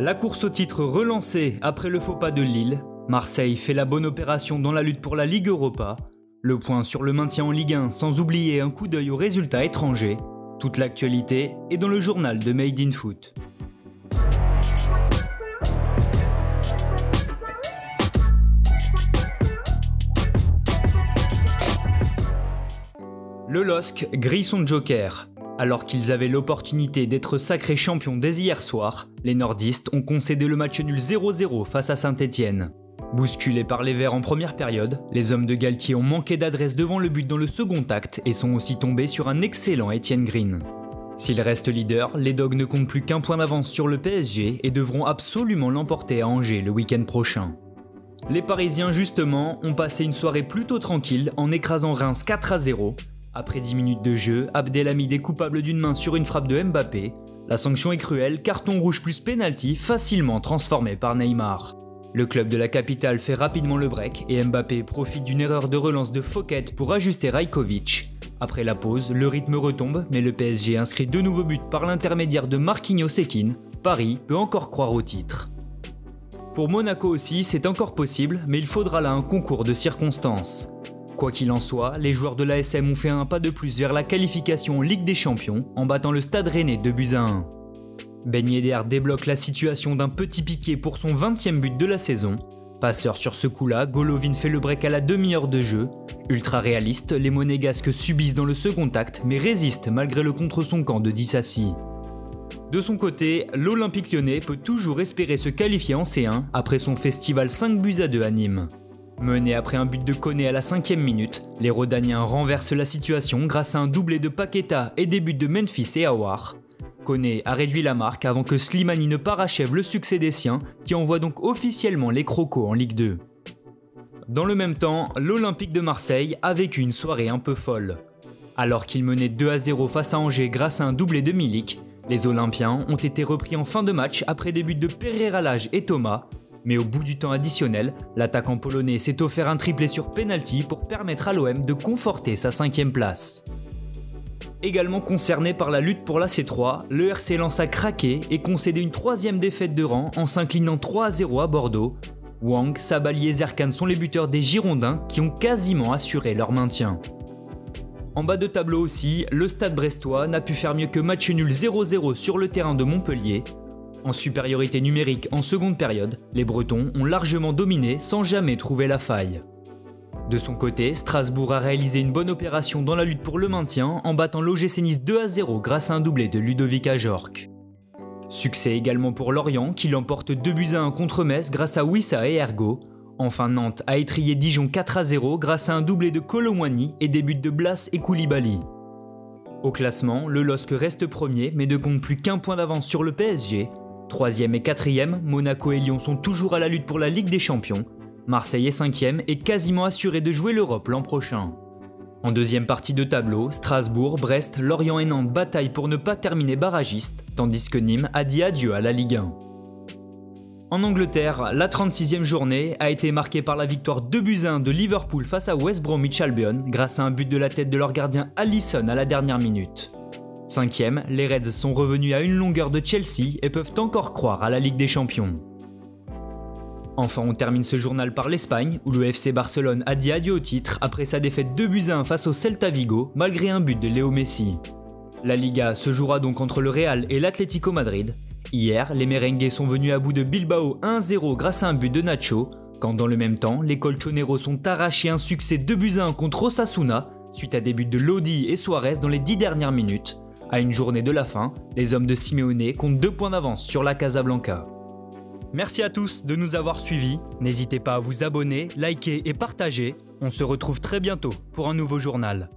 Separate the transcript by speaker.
Speaker 1: La course au titre relancée après le faux pas de Lille, Marseille fait la bonne opération dans la lutte pour la Ligue Europa, le point sur le maintien en Ligue 1 sans oublier un coup d'œil aux résultats étrangers, toute l'actualité est dans le journal de Made in Foot. Le LOSC grille son joker. Alors qu'ils avaient l'opportunité d'être sacrés champions dès hier soir, les nordistes ont concédé le match nul 0-0 face à Saint-Étienne. Bousculés par les Verts en première période, les hommes de Galtier ont manqué d'adresse devant le but dans le second acte et sont aussi tombés sur un excellent Étienne Green. S'ils restent leaders, les Dogs ne comptent plus qu'un point d'avance sur le PSG et devront absolument l'emporter à Angers le week-end prochain. Les Parisiens justement ont passé une soirée plutôt tranquille en écrasant Reims 4 à 0 après 10 minutes de jeu, Abdelhamid est coupable d'une main sur une frappe de Mbappé. La sanction est cruelle, carton rouge plus penalty facilement transformé par Neymar. Le club de la capitale fait rapidement le break et Mbappé profite d'une erreur de relance de Fouquet pour ajuster Rajkovic. Après la pause, le rythme retombe, mais le PSG inscrit deux nouveaux buts par l'intermédiaire de Marquinhos Sekin. Paris peut encore croire au titre. Pour Monaco aussi, c'est encore possible, mais il faudra là un concours de circonstances. Quoi qu'il en soit, les joueurs de l'ASM ont fait un pas de plus vers la qualification en Ligue des Champions en battant le Stade Rennais de buts à 1. Ben débloque la situation d'un petit piqué pour son 20e but de la saison. Passeur sur ce coup-là, Golovin fait le break à la demi-heure de jeu. Ultra réaliste, les monégasques subissent dans le second acte mais résistent malgré le contre son camp de Dissassi. De son côté, l'Olympique lyonnais peut toujours espérer se qualifier en C1 après son festival 5 buts à 2 à Nîmes. Mené après un but de Koné à la cinquième minute, les Rodaniens renversent la situation grâce à un doublé de Paqueta et des buts de Memphis et Awar. Koné a réduit la marque avant que Slimani ne parachève le succès des siens, qui envoie donc officiellement les Crocos en Ligue 2. Dans le même temps, l'Olympique de Marseille a vécu une soirée un peu folle. Alors qu'il menait 2 à 0 face à Angers grâce à un doublé de Milik, les Olympiens ont été repris en fin de match après des buts de Pereira Lage et Thomas, mais au bout du temps additionnel, l'attaquant polonais s'est offert un triplé sur penalty pour permettre à l'OM de conforter sa cinquième place. Également concerné par la lutte pour la C3, le RC Lens a craqué et concédé une troisième défaite de rang en s'inclinant 3 0 à Bordeaux. Wang, Sabali et Zerkan sont les buteurs des Girondins qui ont quasiment assuré leur maintien. En bas de tableau aussi, le stade brestois n'a pu faire mieux que match nul 0-0 sur le terrain de Montpellier en supériorité numérique en seconde période, les Bretons ont largement dominé sans jamais trouver la faille. De son côté, Strasbourg a réalisé une bonne opération dans la lutte pour le maintien en battant l'OGC Nice 2 à 0 grâce à un doublé de Ludovic Ajorc. Succès également pour Lorient qui l'emporte 2 buts à 1 contre Metz grâce à Wissa et Ergo. Enfin Nantes a étrié Dijon 4 à 0 grâce à un doublé de Colomwani et des buts de Blas et Koulibaly. Au classement, le LOSC reste premier mais ne compte plus qu'un point d'avance sur le PSG Troisième et quatrième, Monaco et Lyon sont toujours à la lutte pour la Ligue des Champions. Marseille est cinquième et quasiment assuré de jouer l'Europe l'an prochain. En deuxième partie de tableau, Strasbourg, Brest, Lorient et Nantes bataillent pour ne pas terminer barragiste, tandis que Nîmes a dit adieu à la Ligue 1. En Angleterre, la 36e journée a été marquée par la victoire 2 buts 1 de Liverpool face à West Bromwich Albion grâce à un but de la tête de leur gardien Allison à la dernière minute. Cinquième, les Reds sont revenus à une longueur de Chelsea et peuvent encore croire à la Ligue des Champions. Enfin, on termine ce journal par l'Espagne, où le FC Barcelone a dit adieu au titre après sa défaite 2 buts 1 face au Celta Vigo, malgré un but de Léo Messi. La Liga se jouera donc entre le Real et l'Atlético Madrid. Hier, les merengues sont venus à bout de Bilbao 1-0 grâce à un but de Nacho, quand dans le même temps, les Colchoneros sont arrachés un succès 2 buts 1 contre Osasuna, suite à des buts de Lodi et Suarez dans les 10 dernières minutes, à une journée de la fin, les hommes de Simeone comptent deux points d'avance sur la Casablanca. Merci à tous de nous avoir suivis. N'hésitez pas à vous abonner, liker et partager. On se retrouve très bientôt pour un nouveau journal.